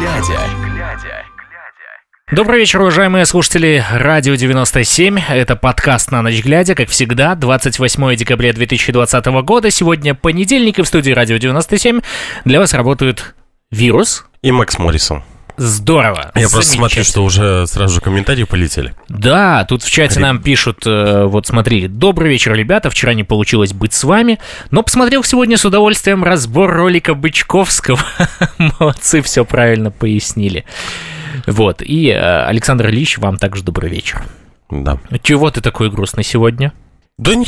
глядя. Добрый вечер, уважаемые слушатели Радио 97. Это подкаст «На ночь глядя», как всегда, 28 декабря 2020 года. Сегодня понедельник, и в студии Радио 97 для вас работают Вирус. И Макс Моррисон. Здорово. Я просто смотрю, что уже сразу же комментарии полетели. Да, тут в чате нам пишут, э, вот смотри, добрый вечер, ребята, вчера не получилось быть с вами, но посмотрел сегодня с удовольствием разбор ролика Бычковского. Молодцы, все правильно пояснили. Вот, и э, Александр Ильич, вам также добрый вечер. Да. Чего ты такой грустный сегодня? Да не...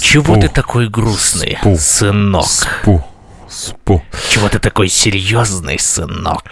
Чего ты такой грустный, Спу. сынок? Спу. Спу. Чего ты такой серьезный, сынок?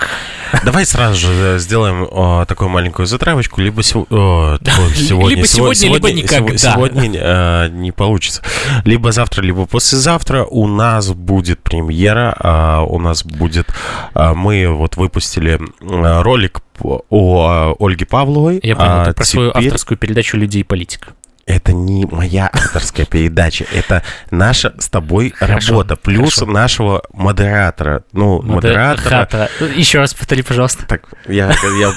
Давай сразу же э, сделаем э, такую маленькую затравочку, либо сего- э, ой, сегодня, Либо сегодня, либо никогда. Сегодня э, не получится. Либо завтра, либо послезавтра у нас будет премьера. а, у нас будет... а, мы вот выпустили э, ролик о э, Ольге Павловой. Я понял, а про свою теперь- авторскую передачу «Людей и политика». Это не моя авторская передача, это наша с тобой Хорошо, работа, плюс хорошо. нашего модератора. Ну, модератора. Еще раз повтори, пожалуйста. Так, я, я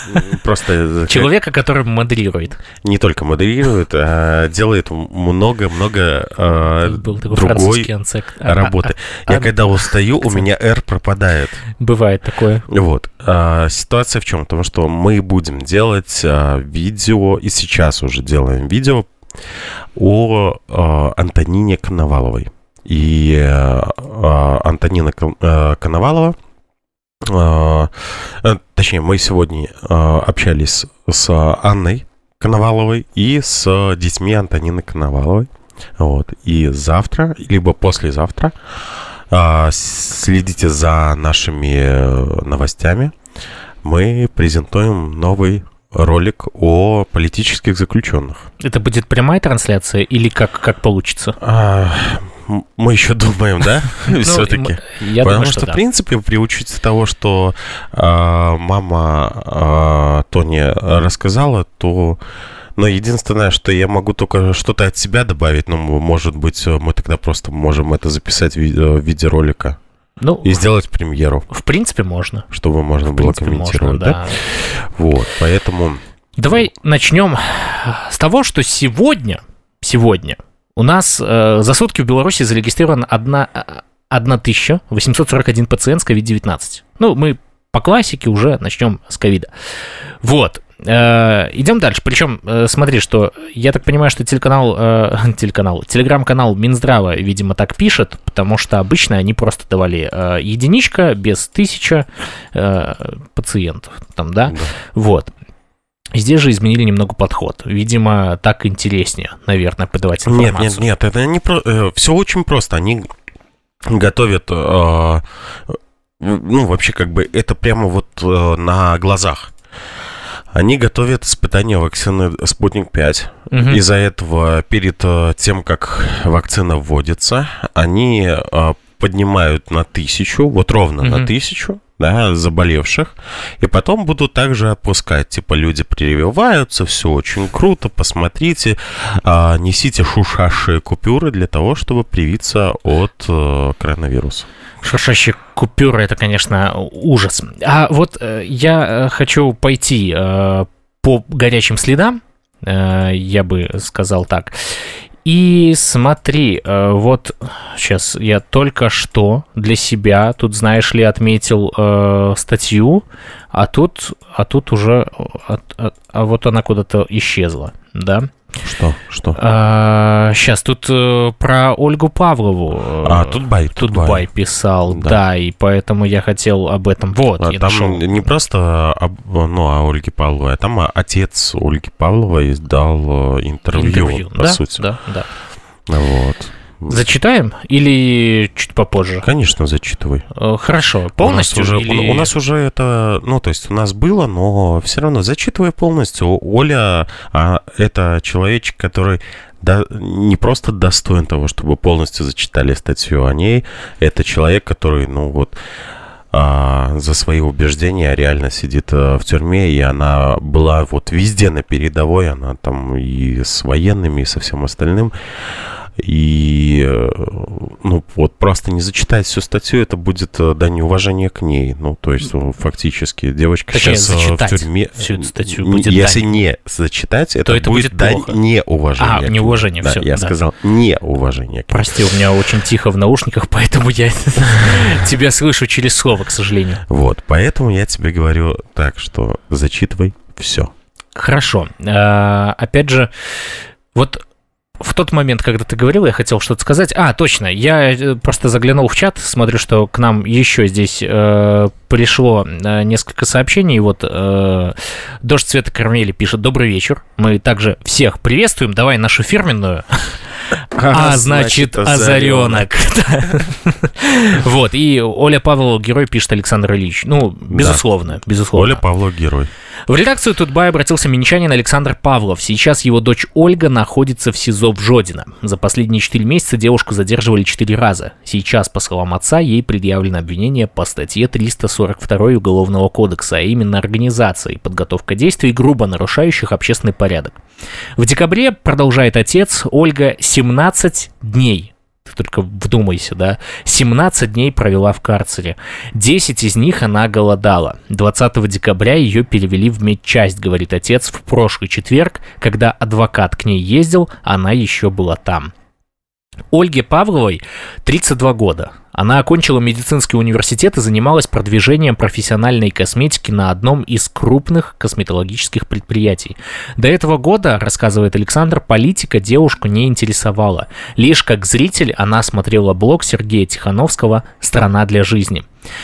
просто Человека, который модерирует. не только модерирует, а делает много-много а, другой. А, работы. а, Я когда устаю, у меня R пропадает. Бывает такое. Вот. А, ситуация в чем? Потому что мы будем делать видео, и сейчас уже делаем видео о а, Антонине Коноваловой. И а, а, Антонина Кон- Коновалова, а, э, точнее, мы сегодня а, общались с Анной Коноваловой и с детьми Антонины Коноваловой. Вот. И завтра, либо послезавтра, а, следите за нашими э, новостями. Мы презентуем новый ролик о политических заключенных. Это будет прямая трансляция или как, как получится? А, мы еще думаем, да? Ну, Все-таки. Потому что, в принципе, при учете того, что а, мама а, Тони рассказала, то... Но единственное, что я могу только что-то от себя добавить, ну, может быть, мы тогда просто можем это записать в виде ролика Ну, и сделать премьеру, в принципе, можно. чтобы можно В было комментировать, можно, да? да. Вот, поэтому... Давай начнем с того, что сегодня, сегодня у нас э, за сутки в Беларуси зарегистрирован одна, э, 1841 пациент с COVID-19. Ну, мы по классике уже начнем с ковида. Вот. Э, идем дальше. Причем, э, смотри, что я так понимаю, что телеканал, э, телеканал, телеграм-канал Минздрава, видимо, так пишет, потому что обычно они просто давали э, единичка без тысяча э, пациентов, там, да? да. Вот. Здесь же изменили немного подход. Видимо, так интереснее, наверное, подавать Нет, информацию. нет, нет, это не про... все очень просто. Они готовят, э, ну, вообще, как бы, это прямо вот э, на глазах. Они готовят испытания вакцины «Спутник 5». Мгм. Из-за этого, перед э, тем, как вакцина вводится, они э, поднимают на тысячу, вот ровно на Мгм. тысячу, да, заболевших, и потом будут также отпускать, типа, люди прививаются, все очень круто, посмотрите, а, несите шушашие купюры для того, чтобы привиться от э, коронавируса. Шуршащие купюры, это, конечно, ужас. А вот э, я э, хочу пойти э, по горячим следам, э, я бы сказал так. И смотри, э, вот сейчас я только что для себя, тут, знаешь ли, отметил э, статью, а тут, а тут уже, а, а- а вот она куда-то исчезла, да? Что? Что? сейчас тут э, про Ольгу Павлову. э, А, Тутбай, Тутбай Тутбай. писал, да. Да. и поэтому я хотел об этом. Вот, А я там нашел. не просто об, ну, о Ольге Павловой, а там отец Ольги Павловой издал э, интервью, интервью. по да, сути. Да, да. Вот. Зачитаем или чуть попозже? Конечно, зачитывай. Э, Хорошо, полностью у нас, уже, или- у нас уже это, ну, то есть у нас было, но все равно зачитывай полностью. Оля а, это человечек, который да, не просто достоин того, чтобы полностью зачитали статью о ней, это человек, который, ну, вот а, за свои убеждения реально сидит а, в тюрьме, и она была вот везде на передовой, она там и с военными, и со всем остальным. И, э, ну, вот, просто не зачитать всю статью, это будет э, да неуважение к ней. Ну, то есть, фактически, девочка Точнее, сейчас э, в тюрьме. всю эту статью будет Если дань. не зачитать, это, То это будет будет дань. А, к ней. неуважение, Да, всё, я да. сказал неуважение. к ней. Прости, у меня очень тихо в наушниках, поэтому я тебя слышу через слово, к сожалению. Вот, поэтому я тебе говорю так, что зачитывай все. Хорошо. А, Опять же, вот в тот момент, когда ты говорил, я хотел что-то сказать. А, точно, я э, просто заглянул в чат, смотрю, что к нам еще здесь э, пришло э, несколько сообщений. Вот э, Дождь Цвета Кармели пишет «Добрый вечер». Мы также всех приветствуем. Давай нашу фирменную. А, значит, озаренок. Вот, и Оля Павлова, герой, пишет Александр Ильич. Ну, безусловно, безусловно. Оля Павлов герой. В редакцию Тутбай обратился минчанин Александр Павлов. Сейчас его дочь Ольга находится в СИЗО в Жодино. За последние 4 месяца девушку задерживали 4 раза. Сейчас, по словам отца, ей предъявлено обвинение по статье 342 Уголовного кодекса, а именно организация и подготовка действий, грубо нарушающих общественный порядок. В декабре, продолжает отец, Ольга 17 дней только вдумайся, да? 17 дней провела в карцере. 10 из них она голодала. 20 декабря ее перевели в медчасть, говорит отец, в прошлый четверг, когда адвокат к ней ездил, она еще была там. Ольге Павловой 32 года. Она окончила медицинский университет и занималась продвижением профессиональной косметики на одном из крупных косметологических предприятий. До этого года, рассказывает Александр, политика девушку не интересовала. Лишь как зритель она смотрела блог Сергея Тихановского «Страна для жизни».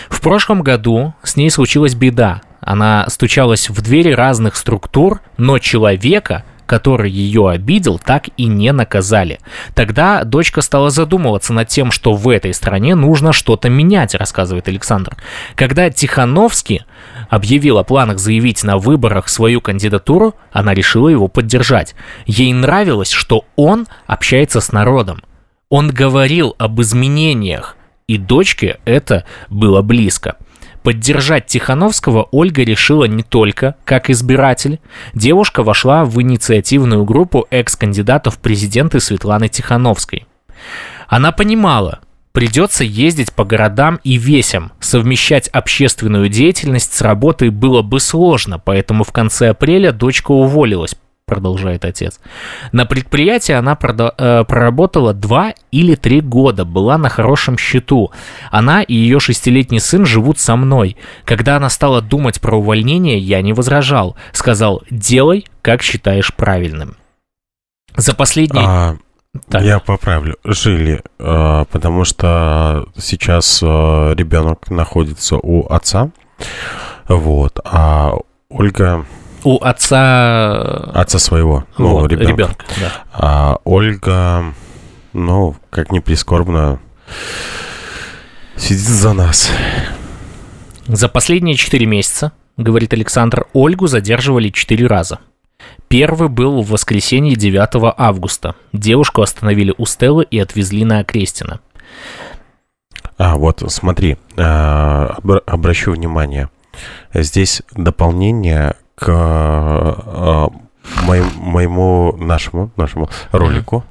В прошлом году с ней случилась беда. Она стучалась в двери разных структур, но человека, который ее обидел, так и не наказали. Тогда дочка стала задумываться над тем, что в этой стране нужно что-то менять, рассказывает Александр. Когда Тихановский объявил о планах заявить на выборах свою кандидатуру, она решила его поддержать. Ей нравилось, что он общается с народом. Он говорил об изменениях, и дочке это было близко. Поддержать Тихановского Ольга решила не только как избиратель. Девушка вошла в инициативную группу экс-кандидатов в президенты Светланы Тихановской. Она понимала, придется ездить по городам и весям. Совмещать общественную деятельность с работой было бы сложно, поэтому в конце апреля дочка уволилась, продолжает отец. На предприятии она э, проработала два или три года, была на хорошем счету. Она и ее шестилетний сын живут со мной. Когда она стала думать про увольнение, я не возражал. Сказал, делай, как считаешь правильным. За последние... А, Так. Я поправлю. Жили, э, потому что сейчас э, ребенок находится у отца. Вот. А Ольга У отца... отца своего, ну, вот, ребенка. ребенка, да. А Ольга, ну, как ни прискорбно, сидит за нас. За последние 4 месяца, говорит Александр, Ольгу задерживали 4 раза. Первый был в воскресенье 9 августа. Девушку остановили у Стеллы и отвезли на Окрестина. А, вот, смотри, э, обра- обращу внимание. Здесь дополнение к э, моим- моему, нашему, нашему ролику,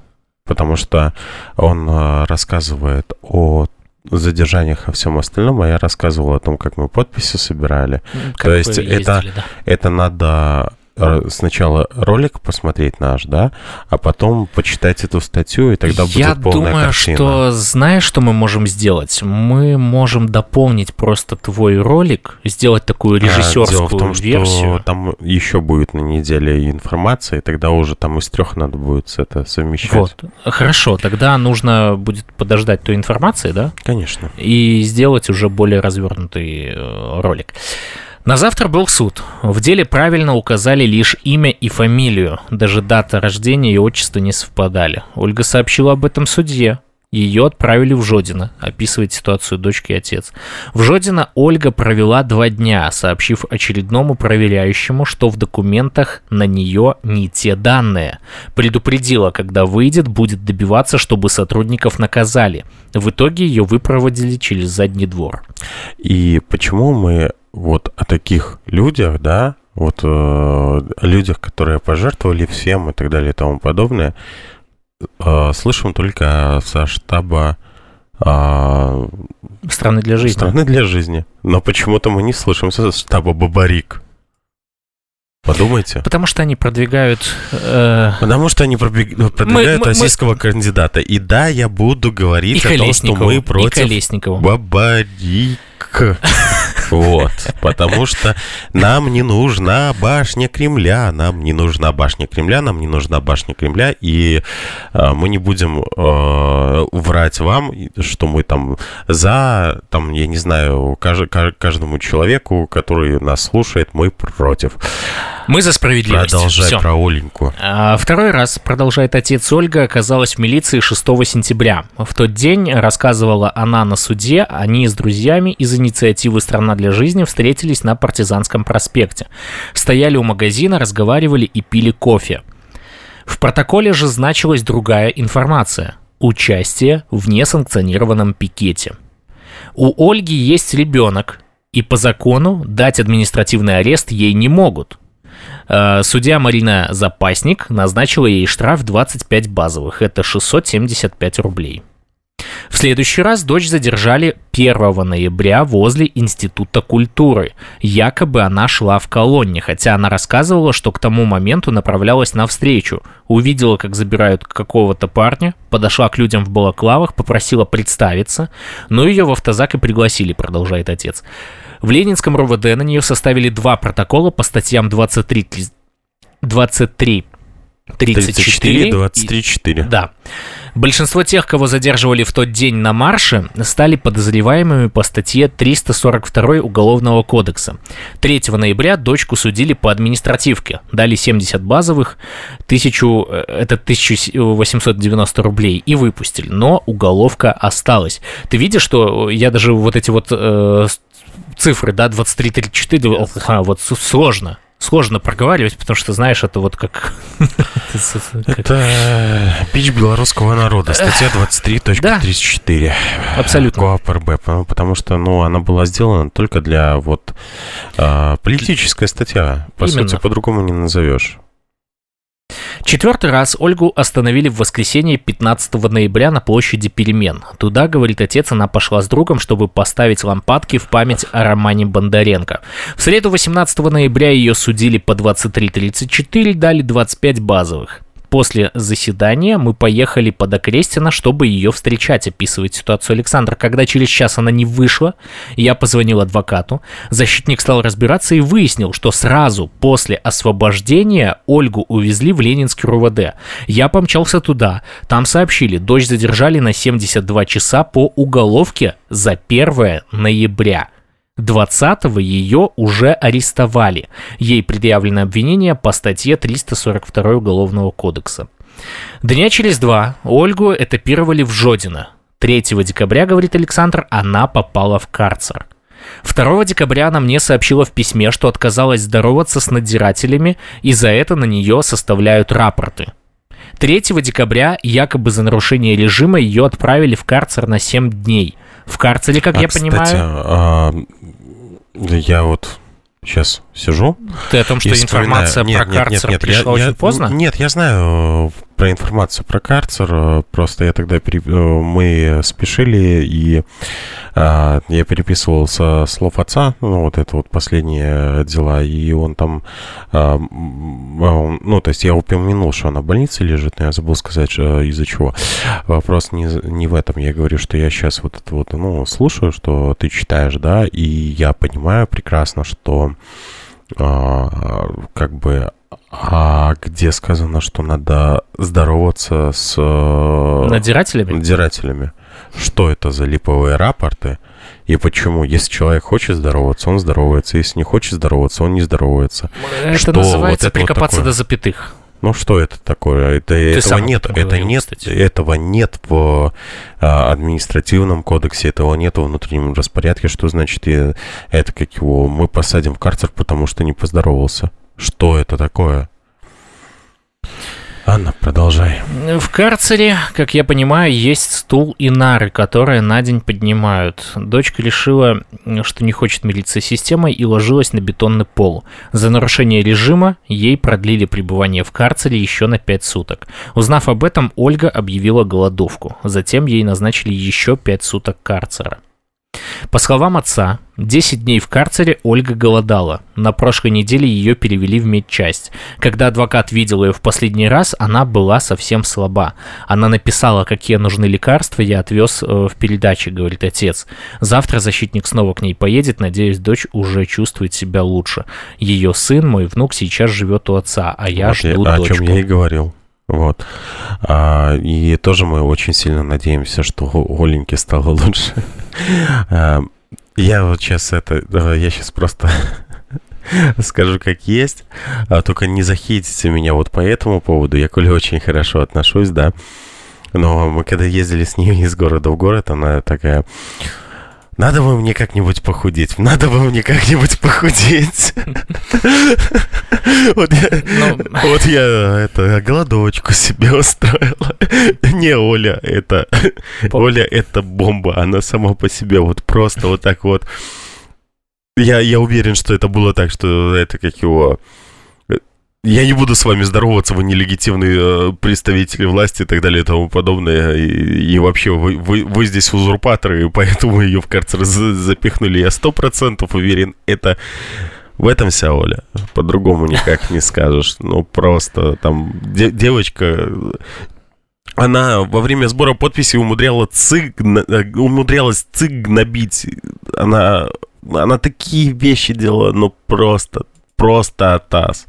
потому что он э, рассказывает о задержаниях и всем остальном, а я рассказывал о том, как мы подписи собирали. Как есть вы это- ездили, да. Это надо сначала ролик посмотреть наш, да, а потом почитать эту статью, и тогда Я будет полная думаю, картина. что знаешь, что мы можем сделать? Мы можем дополнить просто твой ролик, сделать такую А, режиссерскую Дело в том, что версию. там еще будет на неделе информация, и тогда уже там из трех надо будет это совмещать. Вот. Хорошо, тогда нужно будет подождать той информации, да? Конечно. и сделать уже более развернутый э, ролик. На завтра был суд. В деле правильно указали лишь имя и фамилию. Даже дата рождения и отчество не совпадали. Ольга сообщила об этом судье. Ее отправили в Жодино, описывает ситуацию дочки и отец. В Жодино Ольга провела два дня, сообщив очередному проверяющему, что в документах на нее не те данные. Предупредила, когда выйдет, будет добиваться, чтобы сотрудников наказали. В итоге ее выпроводили через задний двор. И почему мы вот о таких людях, да, вот э, о людях, которые пожертвовали всем и так далее и тому подобное, э, слышим только со штаба э, Страны для жизни. страны для жизни. Но почему-то мы не слышим со штаба Бабарик. Подумайте. Потому что они продвигают... э, Потому что они пробег- продвигают мы- мы- российского кандидата. И да, я буду и говорить о том, что мы и против. Бабарик. Вот. Потому что нам не нужна башня Кремля. Нам не нужна башня Кремля. Нам не нужна башня Кремля. И э, мы не будем э, врать вам, что мы там за, там, я не знаю, каж- каж- каждому человеку, который нас слушает, мы против. Мы за справедливость. Продолжай Всё. про Оленьку. А Второй раз, продолжает отец Ольга, оказалась в милиции 6 сентября. В тот день, рассказывала она на суде, они с друзьями из инициативы «Страна для жизни» встретились на Партизанском проспекте. Стояли у магазина, разговаривали и пили кофе. В протоколе же значилась другая информация – участие в несанкционированном пикете. У Ольги есть ребенок, и по закону дать административный арест ей не могут – Судья Марина Запасник назначила ей штраф 25 базовых, это 675 рублей. В следующий раз дочь задержали 1 ноября возле Института культуры. Якобы она шла в колонне, хотя она рассказывала, что к тому моменту направлялась навстречу. Увидела, как забирают какого-то парня, подошла к людям в балаклавах, попросила представиться, но ее в автозак и пригласили, продолжает отец. В Ленинском РОВД на нее составили два протокола по статьям 23, три- 23 34, 34, и- 23, 4. да. Большинство тех, кого задерживали в тот день на марше, стали подозреваемыми по статье 342 Уголовного кодекса. 3 ноября дочку судили по административке. Дали 70 базовых, 1000, э, это 1890 рублей и выпустили. Но уголовка осталась. Ты видишь, что я даже вот эти вот э, цифры, да, 23-34, ага, вот сложно. Сложно проговаривать, потому что, знаешь, это вот как... Это пич белорусского народа, статья 23.34. Абсолютно. КоАП РБ, потому- потому что, ну, она была сделана только для вот а, политическая статья. По Именно. сути, по-другому не назовешь. Четвертый раз Ольгу остановили в воскресенье 15 ноября на площади Перемен. Туда, говорит отец, она пошла с другом, чтобы поставить лампадки в память о Романе Бондаренко. В среду 18 ноября ее судили по 23.34, дали 25 базовых. После заседания мы поехали под Окрестина, чтобы ее встречать, описывает ситуацию Александр. Когда через час она не вышла, я позвонил адвокату. Защитник стал разбираться и выяснил, что сразу после освобождения Ольгу увезли в Ленинский РУВД. Я помчался туда. Там сообщили, дочь задержали на 72 часа по уголовке за 1 ноября. 20-го ее уже арестовали. Ей предъявлено обвинение по статье 342 Уголовного кодекса. Дня через два Ольгу этапировали в Жодино. 3 декабря, говорит Александр, она попала в карцер. 2 декабря она мне сообщила в письме, что отказалась здороваться с надзирателями, и за это на нее составляют рапорты. 3 декабря якобы за нарушение режима ее отправили в карцер на 7 дней. В карцере, как А, я кстати, понимаю, а, я вот сейчас сижу. ты о том, что информация вспоминаю- про карцер я- пришла я- очень поздно? Нет, я знаю про информацию про карцер. э, Просто я тогда пере- э, мы спешили, и а, я переписывал со слов отца, ну, вот это вот последние дела, и он там, а, а, ну, то есть я упомянул, что она в больнице лежит, но я забыл сказать, что из-за чего. Вопрос не, не в этом. Я говорю, что я сейчас вот это вот, ну, слушаю, что ты читаешь, да, и я понимаю прекрасно, что а, как бы а где сказано, что надо здороваться с э, Надзирателями? надзирателями? Что это за липовые рапорты? И почему? Если человек хочет здороваться, он здоровается. Если не хочет здороваться, он не здоровается. Это Что называется вот это вот прикопаться такое? до запятых. Ну что это такое? Это, этого нет, это говорил, нет, кстати. этого нет в а, административном кодексе, этого нет во внутреннем распорядке. Что значит это как его? Мы посадим в карцер, потому что не поздоровался. Что это такое? Анна, продолжай. В карцере, как я понимаю, есть стул и нары, которые на день поднимают. Дочка решила, что не хочет мириться системой и ложилась на бетонный пол. За нарушение режима ей продлили пребывание в карцере еще на 5 суток. Узнав об этом, Ольга объявила голодовку. Затем ей назначили еще 5 суток карцера. По словам отца, 10 дней в карцере Ольга голодала. На прошлой неделе ее перевели в медчасть. Когда адвокат видел ее в последний раз, она была совсем слаба. Она написала, какие нужны лекарства, я отвез э, в передаче, говорит отец. Завтра защитник снова к ней поедет, надеюсь, дочь уже чувствует себя лучше. Ее сын, мой внук, сейчас живет у отца, а я вот жду я, дочку. О чем я и говорил. Вот. А, и тоже мы очень сильно надеемся, что у Оленьки стало лучше. А, я вот сейчас это... Я сейчас просто скажу как есть. А, только не захейтите меня вот по этому поводу. Я Коле очень хорошо отношусь, да. Но мы когда ездили с ней из города в город, она такая... Надо бы мне как-нибудь похудеть. Надо бы мне как-нибудь похудеть. Вот я, ну... это, голодовочку себе устроила. Не, Оля, это... Оля, это бомба. Она сама по себе вот просто вот так вот... Я, я уверен, что это было так, что это как его... Я не буду с вами здороваться, вы нелегитимные э, представители власти и так далее и тому подобное. И, и вообще, вы, вы, вы здесь узурпаторы, поэтому ее в карцер запихнули. Я сто процентов уверен, это в этом вся Оля. По-другому никак не скажешь. Ну, просто там де- девочка она во время сбора подписей умудряла циг, э, умудрялась циг набить. Она, она такие вещи делала, ну просто просто атас.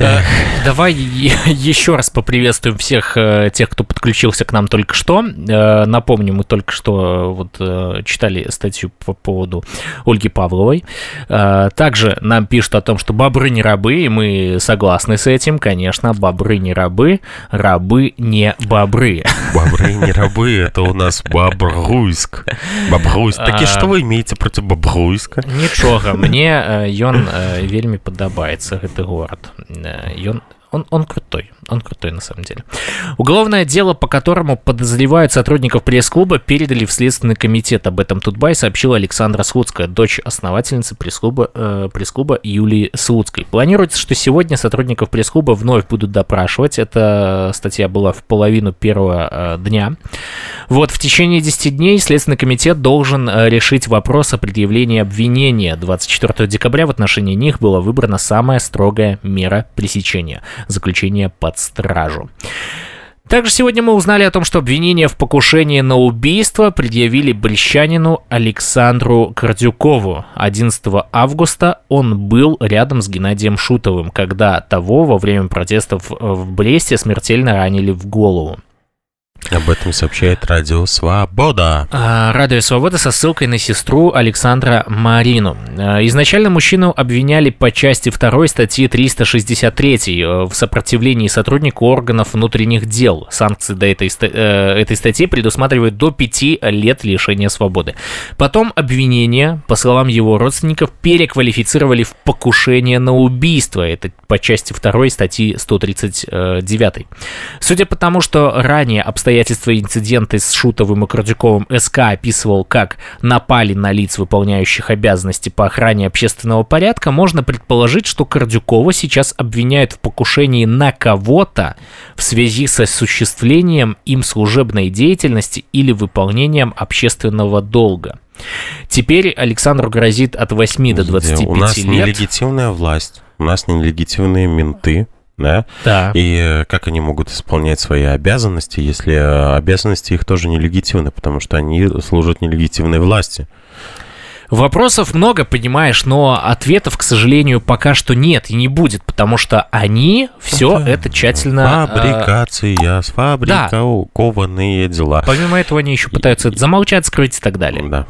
Эх. Давай еще раз поприветствуем всех э, тех, кто подключился к нам только что. Э, напомню, мы только что вот э, читали статью по поводу Ольги Павловой. Также нам пишут о том, что бобры не рабы, и мы согласны с этим, конечно. Бобры не рабы, рабы не бобры. Бобры не рабы, это у нас Бобруйск. Бобруйск. Так и что вы имеете против Бобруйска? Ничего, мне ён вельмі падабаецца гэты город и он, он, он крутой. Он крутой, на самом деле. Уголовное дело, по которому подозревают сотрудников пресс-клуба, передали в Следственный комитет. Об этом Тутбай сообщила Александра Слуцкая, дочь основательницы пресс-клуба, э, пресс-клуба Юлии Слуцкой. Планируется, что сегодня сотрудников пресс-клуба вновь будут допрашивать. Эта статья была в половину первого э, дня. Вот, в течение 10 дней Следственный комитет должен э, решить вопрос о предъявлении обвинения. 24 декабря в отношении них была выбрана самая строгая мера пресечения – заключение под стражу. Также сегодня мы узнали о том, что обвинение в покушении на убийство предъявили брещанину Александру Кардюкову. 11 августа он был рядом с Геннадием Шутовым, когда того во время протестов в Бресте смертельно ранили в голову. Об этом сообщает Радио Свобода. А, Радио Свобода со ссылкой на сестру Александра Марину. А, изначально мужчину обвиняли по части 2 статьи 363 э, в сопротивлении сотруднику органов внутренних дел. Санкции до этой, э, этой статьи предусматривают до 5 лет лишения свободы. Потом обвинение, по словам его родственников, переквалифицировали в покушение на убийство. Это по части 2 статьи 139. Судя по тому, что ранее обстоятельства обстоятельства инцидента с Шутовым и Крадюковым СК описывал как напали на лиц, выполняющих обязанности по охране общественного порядка, можно предположить, что Кардюкова сейчас обвиняют в покушении на кого-то в связи с осуществлением им служебной деятельности или выполнением общественного долга. Теперь Александру грозит от 8 до 25 лет. У нас лет. нелегитимная власть, у нас нелегитимные менты, да? Да. И э, как они могут исполнять свои обязанности, если э, обязанности их тоже нелегитимны, потому что они служат нелегитимной власти? Вопросов много, понимаешь, но ответов, к сожалению, пока что нет и не будет, потому что они все это, это тщательно... Э, Фабрикация, сфабрикованные да. дела. Помимо этого, они еще пытаются и... замолчать, скрыть и так далее. Да.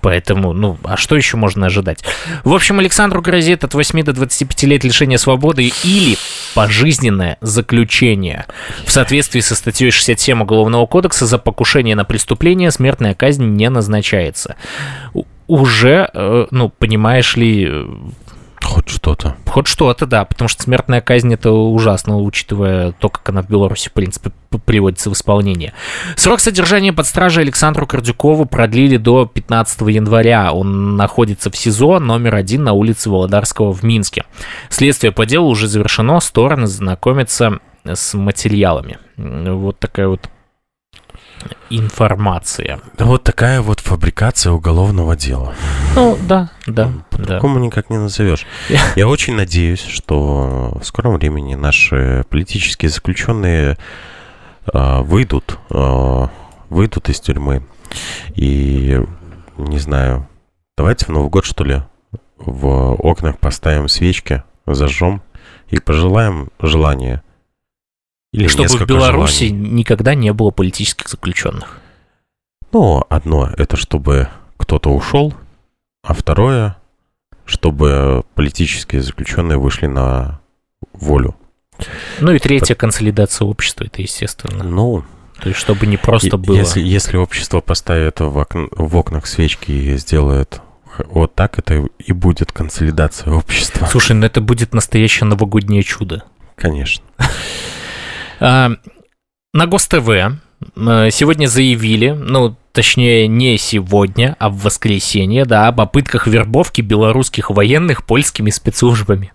Поэтому, ну, а что еще можно ожидать? В общем, Александру грозит от 8 до 25 лет лишения свободы или пожизненное заключение. В соответствии со статьей 67 Уголовного кодекса за покушение на преступление смертная казнь не назначается. Уже, э, ну, понимаешь ли, Хоть что-то. Хоть что-то, да, потому что смертная казнь это ужасно, учитывая то, как она в Беларуси, в принципе, приводится в исполнение. Срок содержания под стражей Александру Кардюкову продлили до 15 января. Он находится в СИЗО номер один на улице Володарского в Минске. Следствие по делу уже завершено, стороны знакомятся с материалами. Вот такая вот информация. Да вот такая вот фабрикация уголовного дела. Ну, да, да. По-другому да. никак не назовешь. Я очень надеюсь, что в скором времени наши политические заключенные э, выйдут, э, выйдут из тюрьмы. И, не знаю, давайте в Новый год, что ли, в окнах поставим свечки, зажжем и пожелаем желания – или Чтобы в Беларуси желаний. никогда не было политических заключенных. Ну, одно это чтобы кто-то ушел, а второе, чтобы политические заключенные вышли на волю. Ну и третье, По... консолидация общества, это естественно. Ну, то есть, чтобы не просто было... Если, если общество поставит в, окн, в окнах свечки и сделает вот так, это и будет консолидация общества. Слушай, ну это будет настоящее новогоднее чудо. Конечно. А, на ГосТВ э, сегодня заявили, ну, точнее, не сегодня, а в воскресенье, да, о попытках вербовки белорусских военных польскими спецслужбами.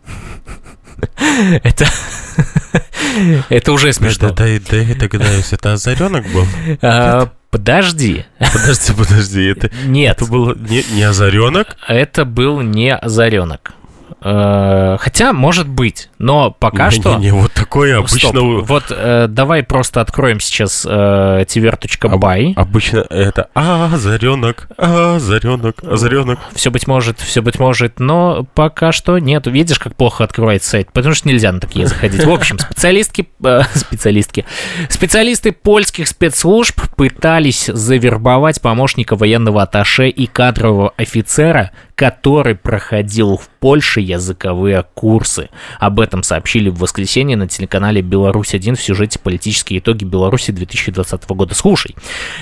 Это... Это уже смешно. Да, да, да, я догадаюсь, это Озаренок был? А, подожди. Подожди, подожди, это... Нет. Это был не, не Озаренок? Это был не Озаренок. Э, хотя, может быть, но пока не, что... Не, не, вот такое обычно... Стоп. Вот э, давай просто откроем сейчас э, tver.by. Об, обычно это озаренок, озаренок, озаренок. Все быть может, все быть может, но пока что нет. Видишь, как плохо открывается сайт, потому что нельзя на такие заходить. В общем, специалистки, э, специалистки, специалисты польских спецслужб пытались завербовать помощника военного атташе и кадрового офицера который проходил в Польше языковые курсы. Об этом сообщили в воскресенье на телеканале «Беларусь-1» в сюжете «Политические итоги Беларуси 2020 года». Слушай,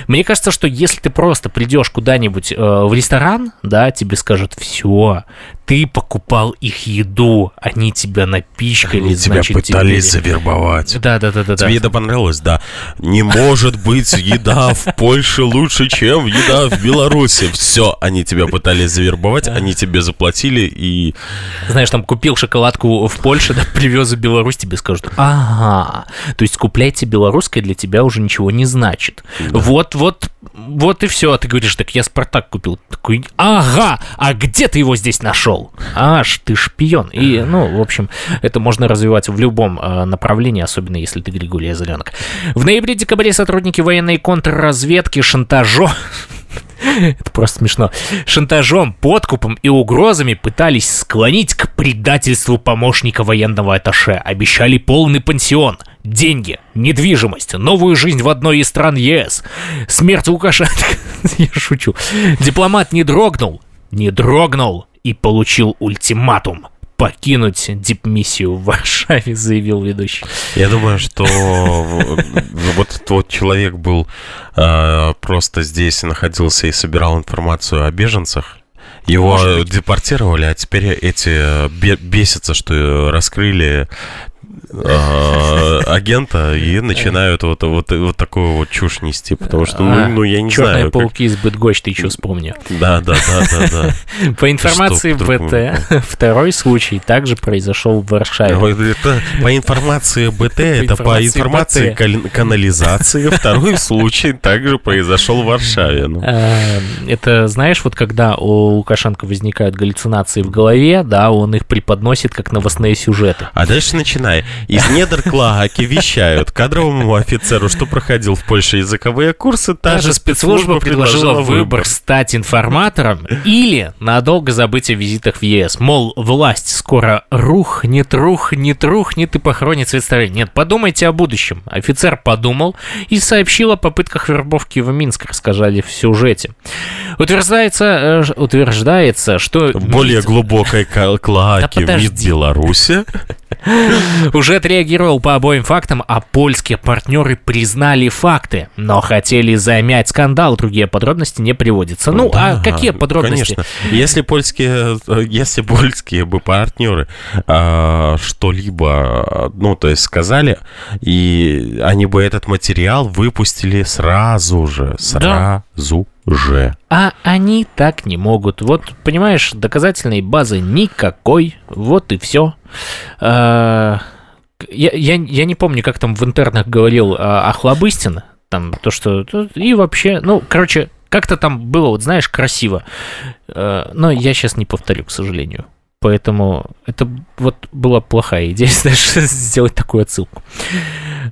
мне кажется, что если ты просто придешь куда-нибудь э, в ресторан, да, тебе скажут «все, ты покупал их еду, они тебя напичкали, они тебя значит, пытались теперь... завербовать. Да, да, да, да. Тебе да. это понравилось, да. Не может быть еда в Польше лучше, чем еда в Беларуси. Все, они тебя пытались завербовать, они тебе заплатили и... Знаешь, там купил шоколадку в Польше, да, привез в Беларусь, тебе скажут, ага, то есть купляйте белорусское для тебя уже ничего не значит. Да. Вот, вот, вот и все. А ты говоришь, так я Спартак купил. Такой, ага, а где ты его здесь нашел? Аж ты шпион. И, ну, в общем, это можно развивать в любом э, направлении, особенно если ты Григорий Зеленок. В ноябре-декабре сотрудники военной контрразведки шантажом это просто смешно. Шантажом, подкупом и угрозами пытались склонить к предательству помощника военного атташе. Обещали полный пансион, деньги, недвижимость, новую жизнь в одной из стран ЕС. Смерть Лукашенко. Я шучу. Дипломат не дрогнул. Не дрогнул и получил ультиматум покинуть дипмиссию в Варшаве, заявил ведущий. Я думаю, что вот тот человек был а, просто здесь, находился и собирал информацию о беженцах. Его депортировали, а теперь эти бесятся, что раскрыли агента и начинают вот, вот, вот такую вот чушь нести, потому что, ну, ну я не Черные знаю. пауки из Бэтгоч, ты еще вспомни. Да, да, да, да, да. По информации БТ, второй случай также произошел в Варшаве. по информации БТ, это по информации канализации, второй случай также произошел в Варшаве. Ну. Э, это, знаешь, вот когда у Лукашенко возникают галлюцинации в голове, да, он их преподносит как новостные сюжеты. А дальше начинай. Из недр Клагаки вещают кадровому офицеру, что проходил в Польше языковые курсы, та, та же спецслужба предложила выбор стать информатором или надолго забыть о визитах в ЕС. Мол, власть скоро рухнет, рухнет, рухнет и похоронит цвет старей. Нет, подумайте о будущем. Офицер подумал и сообщил о попытках вербовки в Минск, рассказали в сюжете. Утверждается, э, утверждается что... В более глубокой клагаке да, вид Беларуси. Уже уже отреагировал по обоим фактам, а польские партнеры признали факты, но хотели замять скандал. Другие подробности не приводятся. Ну, Да, а какие подробности? Конечно. Если польские, э, если польские бы партнеры а, что-либо, ну, то есть сказали, и они бы этот материал выпустили сразу же, сразу же. А они так не могут. Вот, понимаешь, доказательной базы никакой. Вот и все. Я, я, я не помню, как там в интернах говорил а, Охлобыстин. Там то, что... И вообще, ну, короче, как-то там было, вот знаешь, красиво. Э, Но я сейчас не повторю, к сожалению. Поэтому это вот была плохая идея, знаешь, сделать такую отсылку.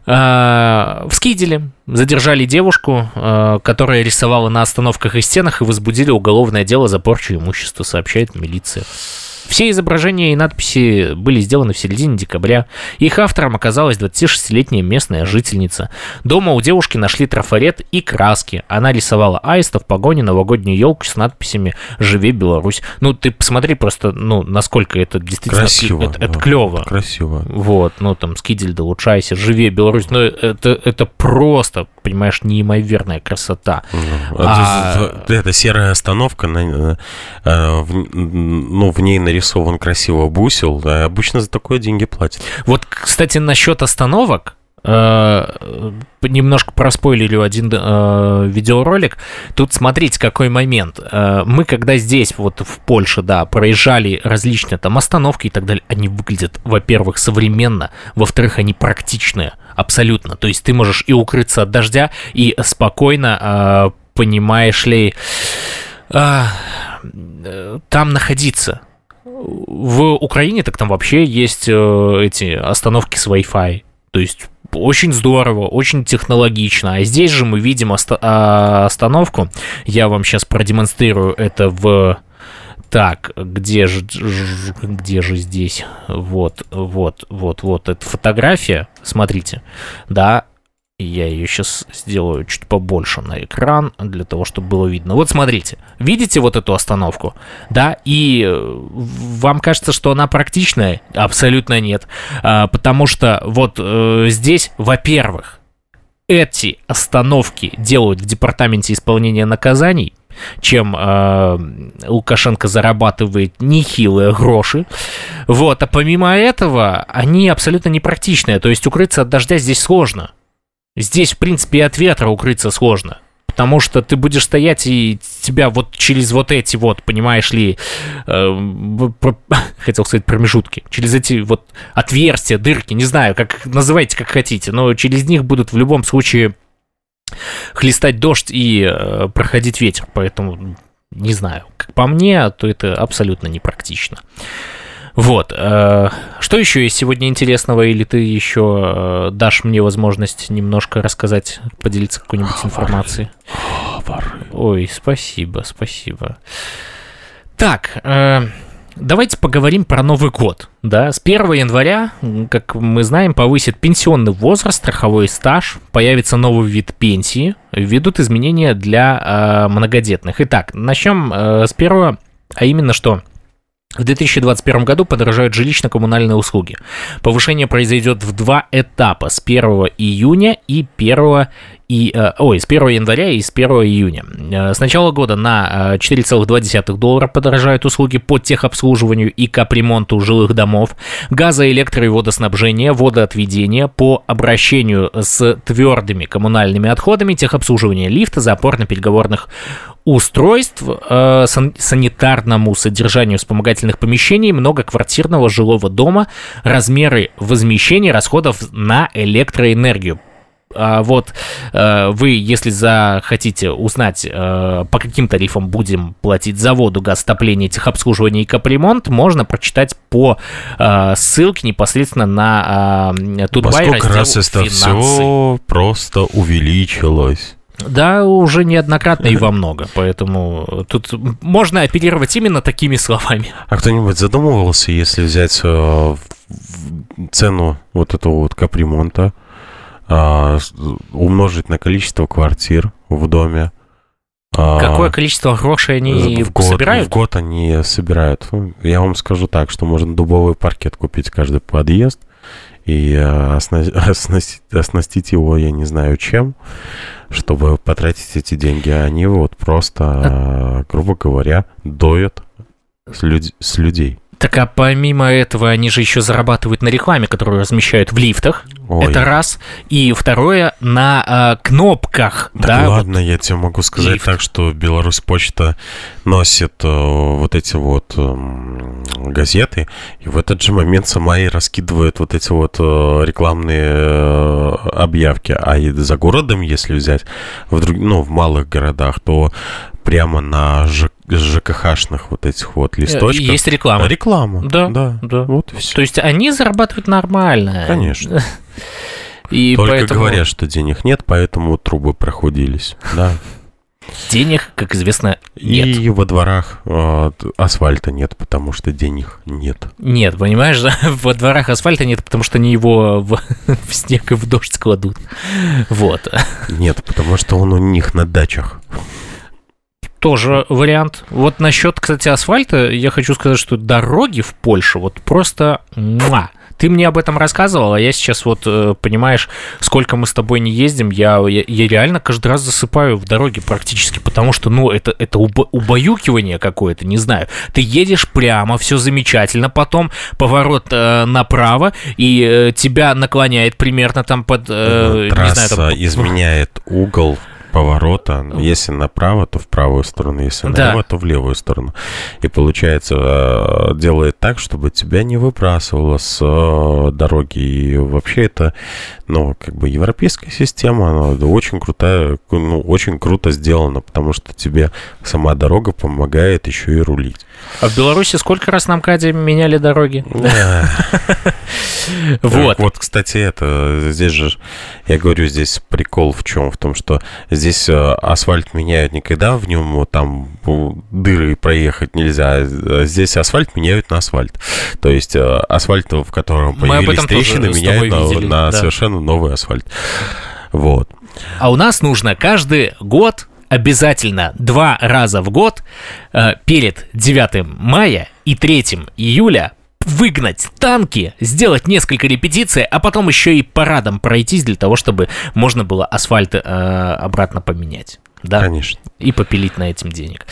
А, В Скиделе задержали девушку, а, которая рисовала на остановках и стенах и возбудили уголовное дело за порчу имущества, сообщает милиция. Все изображения и надписи были сделаны в середине декабря. Их автором оказалась 26-летняя местная жительница. Дома у девушки нашли трафарет и краски. Она рисовала аиста в погоне новогоднюю елку с надписями «Живи Беларусь». Ну, ты посмотри просто, ну, насколько это действительно... Красиво. Это, это да, клево. Красиво. Вот, ну там Скидель, да улучшайся, живее Беларусь. Ну, это, это просто, понимаешь, неимоверная красота. Ну, А- это, это серая остановка, на- э, в- ну, в ней нарисован красиво бусел, да, обычно за такое деньги платят. Вот, кстати, насчет остановок, э, немножко проспойлерю один э, видеоролик. Тут смотрите, какой момент. Э, Мы когда здесь, вот в Польше, да, проезжали различные там остановки и так далее, они выглядят, во-первых, современно, во-вторых, они практичные, абсолютно. То есть ты можешь и укрыться от дождя, и спокойно, э, понимаешь ли, э, э, там находиться. В Украине так там вообще есть э, эти остановки с Wi-Fi. То есть очень здорово, очень технологично. А здесь же мы видим оста- а, остановку. Я вам сейчас продемонстрирую это в... Так, где же, где же здесь? Вот, вот, вот, вот. Это фотография. Смотрите. Да, я ее сейчас сделаю чуть побольше на экран, для того, чтобы было видно. Вот смотрите, видите вот эту остановку? Да, и э, вам кажется, что она практичная? Абсолютно нет. А, потому что вот э, здесь, во-первых, эти остановки делают в департаменте исполнения наказаний, чем э, Лукашенко зарабатывает нехилые гроши. Вот, а помимо этого, они абсолютно непрактичные. То есть укрыться от дождя здесь сложно. Здесь, в принципе, и от ветра укрыться сложно. Потому что ты будешь стоять, и тебя вот через вот эти вот, понимаешь ли, э, про- хотел сказать промежутки, через эти вот отверстия, дырки, не знаю, как называйте как хотите, но через них будут в любом случае хлестать дождь и э, проходить ветер. Поэтому, не знаю, как по мне, то это абсолютно непрактично. Вот. э, Что еще есть сегодня интересного, или ты еще э, дашь мне возможность немножко рассказать, поделиться какой-нибудь информацией? Ой, спасибо, спасибо. Так, давайте поговорим про Новый год. Да, с 1 января, как мы знаем, повысит пенсионный возраст, страховой стаж, появится новый вид пенсии, введут изменения для э, многодетных. Итак, начнем э, с первого, а именно что в 2021 году подорожают жилищно-коммунальные услуги. Повышение произойдет в два этапа с 1 июня и 1 и, э, ой, с 1 января и с 1 июня. Э, С начала года на э, 4,2 доллара подорожают услуги по техобслуживанию и капремонту жилых домов, газа, электро и водоснабжения, водоотведения, по обращению с твердыми коммунальными отходами, техобслуживание лифта, запорно-переговорных устройств, э, сан- санитарному содержанию вспомогательных помещений, многоквартирного жилого дома, размеры возмещения расходов на электроэнергию. А вот э, вы, если захотите узнать, э, по каким тарифам будем платить за воду, газ, отопление, техобслуживание и капремонт, можно прочитать по э, ссылке непосредственно на Во Тутбай раздел раз это все просто увеличилось? Да, уже неоднократно и во много, поэтому тут можно оперировать именно такими словами. А кто-нибудь задумывался, если взять цену вот этого вот капремонта, а, умножить на количество квартир в доме? а, Какое количество грошей они в год, собирают? В год они собирают. Ну, Я вам скажу так, что можно дубовый паркет купить каждый подъезд, и осна- оснастить, оснастить его, я не знаю чем, чтобы потратить эти деньги. Они вот просто, э, грубо говоря, доят с, люд- с людей. Так а помимо этого, они же еще зарабатывают на рекламе, которую размещают в лифтах. Ой. Это раз. И второе, на а, кнопках. Так да, вот. ладно, я тебе могу сказать лифт. так, что Беларусь Почта носит э, вот эти вот эм, газеты, и в этот же момент сама и раскидывает вот эти вот э, рекламные э, объявки. А и за городом, если взять, в друг, ну, в малых городах, то прямо на ЖКХшных вот этих вот Э, листочках. Есть реклама. Реклама. Да, да. да. Вот и все. То есть они зарабатывают нормально. Конечно. И Только поэтому говорят, что денег нет, поэтому трубы проходились. Да. денег, как известно, нет. И во дворах э, асфальта нет, потому что денег нет. Нет, понимаешь, да? во дворах асфальта нет, потому что они его в, в снег и в дождь кладут. Вот. Нет, потому что он у них на дачах. Тоже вариант. Вот насчет, кстати, асфальта, я хочу сказать, что дороги в Польше вот просто... муа. Ты мне об этом рассказывал, а я сейчас вот, э, понимаешь, сколько мы с тобой не ездим, я, я, я реально каждый раз засыпаю в дороге практически, потому что, ну, это, это убо- убаюкивание какое-то, не знаю. Ты едешь прямо, все замечательно, потом поворот э, направо, и э, тебя наклоняет примерно там под... э, не знаю, Трасса там, изменяет угол поворота. Если направо, то в правую сторону, если Да. налево, то в левую сторону. И получается, э, делает так, чтобы тебя не выбрасывало с э, дороги. И вообще это, ну, как бы европейская система, она очень крутая, ну, очень круто сделана, потому что тебе сама дорога помогает еще и рулить. А в Беларуси сколько раз на МКАДе меняли дороги? Вот. Вот, кстати, это здесь же, я говорю, здесь прикол в чем? В том, что здесь э, асфальт меняют не когда в нем там дыры проехать нельзя, а здесь асфальт меняют на асфальт. То есть э, асфальт, в котором появились трещины, меняют на, совершенно новый асфальт. Вот. А у нас нужно каждый год обязательно два раза в год э, перед 9 мая и 3 июля выгнать танки, сделать несколько репетиций, а потом еще и парадом пройтись для того, чтобы можно было асфальт э, обратно поменять. Да? Конечно. и попилить на этим денег.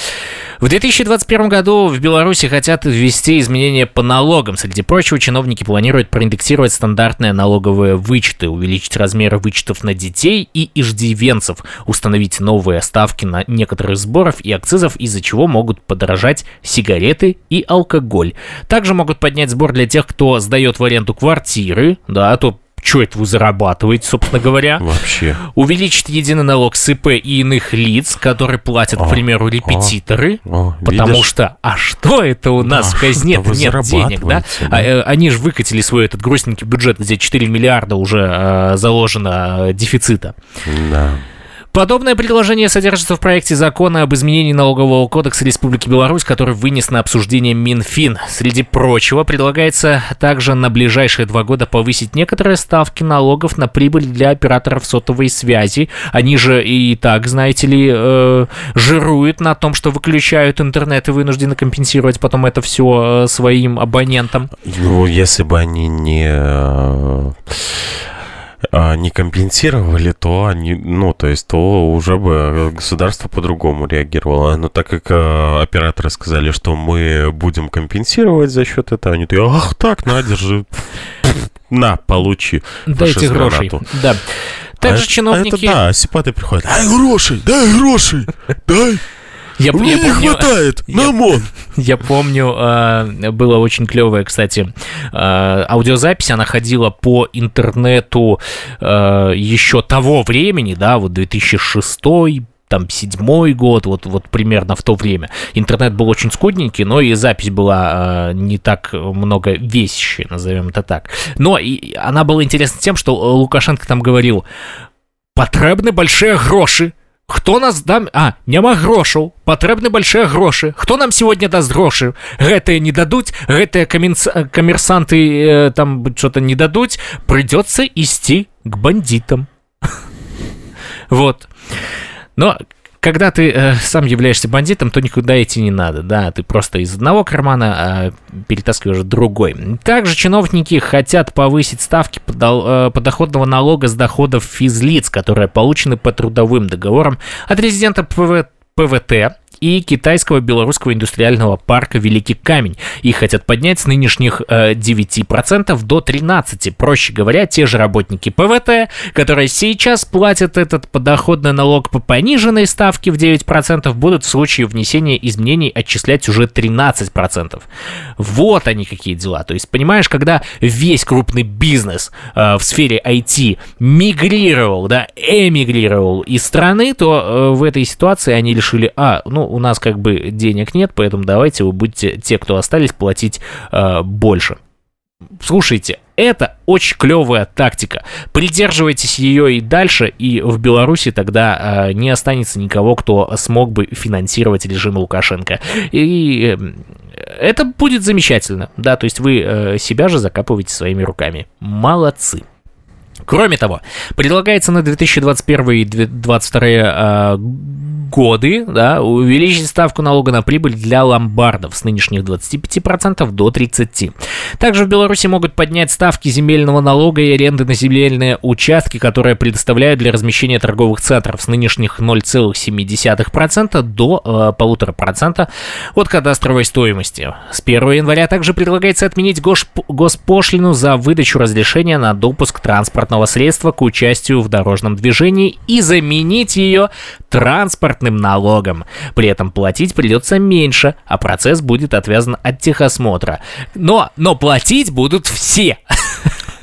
В 2021 году в Беларуси хотят ввести изменения по налогам. Среди прочего, чиновники планируют проиндексировать стандартные налоговые вычеты, увеличить размеры вычетов на детей и иждивенцев, установить новые ставки на некоторые сборов и акцизов, из-за чего могут подорожать сигареты и алкоголь. Также могут поднять сбор для тех, кто сдает в аренду квартиры, да, а то что это вы зарабатываете, собственно говоря. Вообще. Увеличить единый налог с ИП и иных лиц, которые платят, к О, примеру, репетиторы. О, Потому видишь? что, а что это у нас Да, в казне нет денег, да? зарабатываете, А, э, они же выкатили свой этот грустненький бюджет, где 4 миллиарда уже э, заложено э, дефицита. Да. Подобное предложение содержится в проекте закона об изменении налогового кодекса Республики Беларусь, который вынес на обсуждение Минфин. Среди прочего, предлагается также на ближайшие два года повысить некоторые ставки налогов на прибыль для операторов сотовой связи. Они же и так, знаете ли, э, жируют на том, что выключают интернет и вынуждены компенсировать потом это все своим абонентам. Ну, если бы они не э, не компенсировали, то они, ну, то есть, то уже бы государство по-другому реагировало. Но так как э, операторы сказали, что мы будем компенсировать за счет этого, они такие, ах так, на, держи, на, получи. Дайте грошей. гранату». Да. Также а чиновники... А это, да, сипаты приходят, дай гроши, дай гроши, дай, Я, мне я не помню- хватает, я- на МОН. Я помню, э, было очень клевое, кстати, э, аудиозапись, она ходила по интернету э, еще того времени, да, вот 2006 там седьмой год, вот, вот примерно в то время. Интернет был очень скудненький, но и запись была э, не так много весящей, назовем это так. Но и она была интересна тем, что Лукашенко там говорил, потребны большие гроши, Хто нас дам... А, няма грошаў, патрэбны большыя грошы. Хто нам сегодня даст грошы? Гэтыя не дадуць, гэтыя каменс... камерсанты э, там что-то не дадуць, придется идти к бандитам. Вот. Но когда ты э, сам являешься бандитом, то никуда идти не надо, да, ты просто из одного кармана а, перетаскиваешь другой. Также чиновники хотят повысить ставки подо, э, подоходного налога с доходов физлиц, которые получены по трудовым договорам от резидента ПВ, ПВТ и китайского белорусского индустриального парка «Великий камень». Их хотят поднять с нынешних э, 9% до 13%. Проще говоря, те же работники ПВТ, которые сейчас платят этот подоходный налог по пониженной ставке в 9%, будут в случае внесения изменений отчислять уже 13%. Вот они какие дела. То есть, понимаешь, когда весь крупный бизнес э, в сфере IT мигрировал, да, эмигрировал из страны, то э, в этой ситуации они решили, а, ну, у нас как бы денег нет, поэтому давайте вы будете, те, кто остались, платить э, больше. Слушайте, это очень клевая тактика. Придерживайтесь ее и дальше, и в Беларуси тогда э, не останется никого, кто смог бы финансировать режим Лукашенко. И э, это будет замечательно, да, то есть вы э, себя же закапываете своими руками. Молодцы. Кроме того, предлагается на 2021 и 2022 э, годы да, увеличить ставку налога на прибыль для ломбардов с нынешних 25% до 30%. Также в Беларуси могут поднять ставки земельного налога и аренды на земельные участки, которые предоставляют для размещения торговых центров с нынешних 0,7% до э, 1,5% от кадастровой стоимости. С 1 января также предлагается отменить госпошлину за выдачу разрешения на допуск транспортного средства к участию в дорожном движении и заменить ее транспортным налогом. При этом платить придется меньше, а процесс будет отвязан от техосмотра. Но, но платить будут все.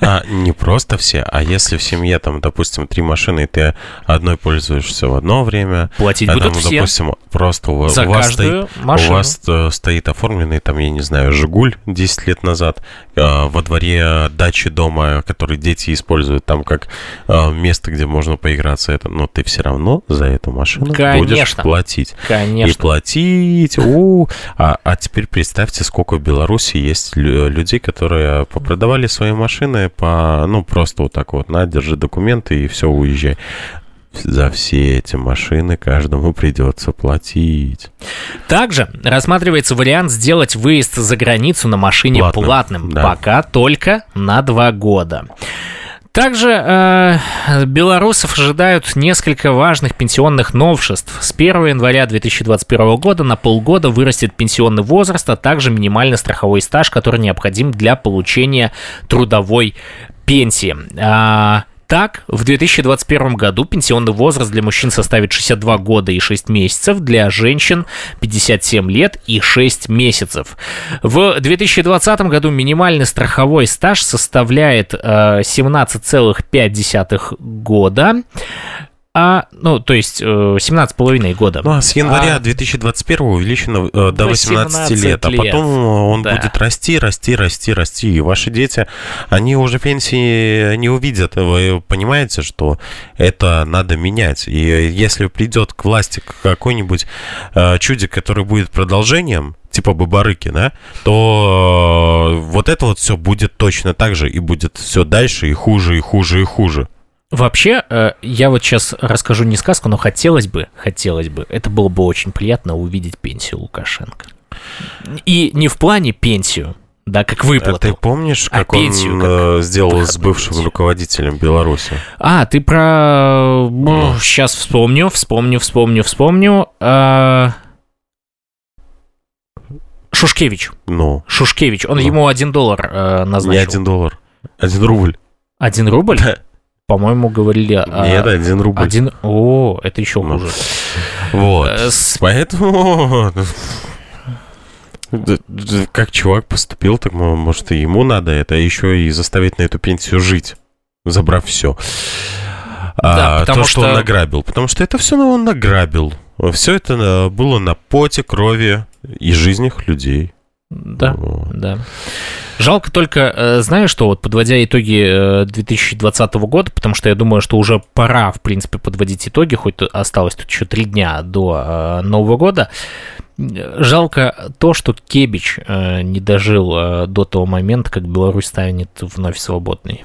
А, не просто все, а если в семье, там, допустим, три машины, и ты одной пользуешься в одно время, Платить а будут там, все. допустим, просто у, За у вас, стоит, машину. у вас э, стоит оформленный, там, я не знаю, «Жигуль» 10 лет назад, э, во дворе дачи дома, который дети используют, там, как э, место, где можно поиграться, это, но ты все равно за эту машину будешь Конечно. платить. И Конечно. платить. у А, а теперь представьте, сколько в Беларуси есть лю- людей, которые попродавали свои машины по, ну, просто вот так вот, на, держи документы и все, уезжай. За все эти машины каждому придется платить. Также рассматривается вариант сделать выезд за границу на машине Платным, платным, да. пока только на два года. Также э, белорусов ожидают несколько важных пенсионных новшеств. С 1 января 2021 года на полгода вырастет пенсионный возраст, а также минимальный страховой стаж, который необходим для получения трудовой пенсии. А, так, в 2021 году пенсионный возраст для мужчин составит 62 года и 6 месяцев, для женщин 57 лет и 6 месяцев. В 2020 году минимальный страховой стаж составляет э, 17,5 года. А, ну, то есть э, 17,5 года. Ну, а с января А- 2021 увеличено э, до 18 18 лет, а лет. потом он Да. будет расти, расти, расти, расти. И ваши дети, они уже пенсии не увидят. Вы понимаете, что это надо менять. И если придет к власти какой-нибудь э, чудик, который будет продолжением, типа Бабарыки, да, то э, вот это вот все будет точно так же и будет все дальше и хуже, и хуже, и хуже. Вообще, э, я вот сейчас расскажу не сказку, но хотелось бы, хотелось бы, это было бы очень приятно увидеть пенсию Лукашенко. И не в плане пенсию, да, как А выплату. ты помнишь, А как он пенсию как э, сделал с бывшим пенсию? руководителем Беларуси? А, ты про... Сейчас вспомню, вспомню, вспомню, вспомню. А, Шушкевич. Ну, Шушкевич. Он Ну. ему один доллар э, не назначил. один доллар, один рубль. Один рубль? По-моему, говорили... а, Нет, один рубль. Один... О, это еще Ну. хуже. Вот. Э, с- Поэтому... Как чувак поступил, так мо- может и ему надо это еще и заставить на эту пенсию жить, забрав все. Да, А, потому то, что он что- награбил. Потому что это все он награбил. Все это э, было на поте, крови и жизнях людей. Да, Вот. да. Жалко только, э, знаешь, что вот подводя итоги э, 2020 года, потому что я думаю, что уже пора, в принципе, подводить итоги, хоть осталось тут еще три дня до э, Нового года. Э, Жалко то, что Кебич э, не дожил э, до того момента, как Беларусь станет вновь свободной.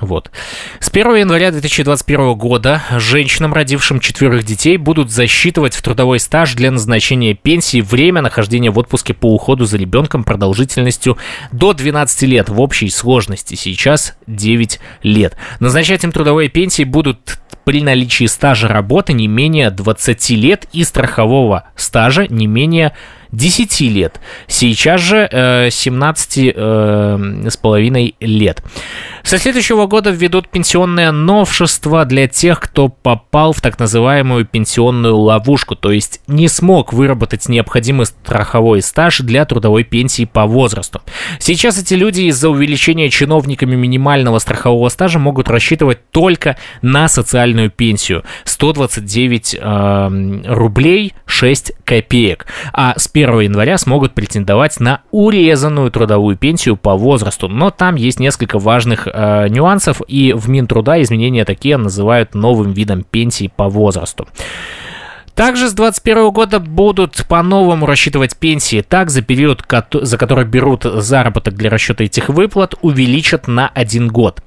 Вот. С 1 января 2021 года женщинам, родившим четверых детей, будут засчитывать в трудовой стаж для назначения пенсии время нахождения в отпуске по уходу за ребенком продолжительностью до 12 лет в общей сложности. Сейчас 9 лет. Назначать им трудовые пенсии будут при наличии стажа работы не менее 20 лет и страхового стажа не менее 10 лет. Сейчас же э, 17 э, с половиной лет. Со следующего года введут пенсионное новшество для тех, кто попал в так называемую пенсионную ловушку, то есть не смог выработать необходимый страховой стаж для трудовой пенсии по возрасту. Сейчас эти люди из-за увеличения чиновниками минимального страхового стажа могут рассчитывать только на социальную пенсию 129 э, рублей 6 копеек, а с 1 января смогут претендовать на урезанную трудовую пенсию по возрасту, но там есть несколько важных э, нюансов, и в Минтруда изменения такие называют новым видом пенсии по возрасту. Также с 2021 года будут по-новому рассчитывать пенсии. Так, за период, за который берут заработок для расчета этих выплат, увеличат на один год